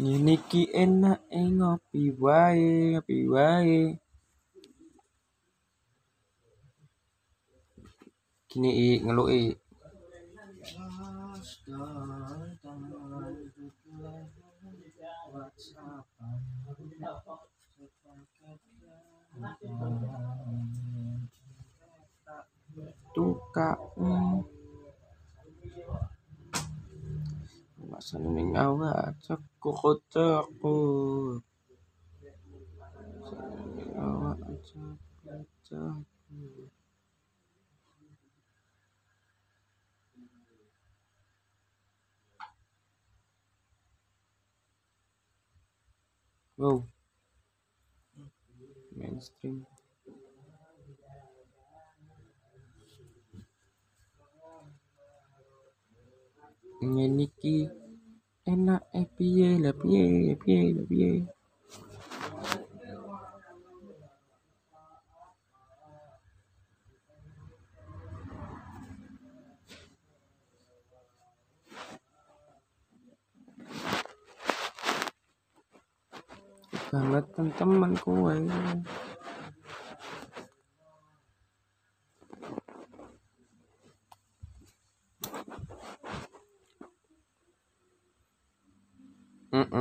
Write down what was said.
Ngene iki enake ngopi wae, ngopi wae. Gini ik, ngeluk cekuk cekuk. Masane ning awak cekuk cekuk. Wow. Mainstream. Ngene en la pie, la pie, la cảm la pie. Karena teman-temanku, wah. Mm-mm.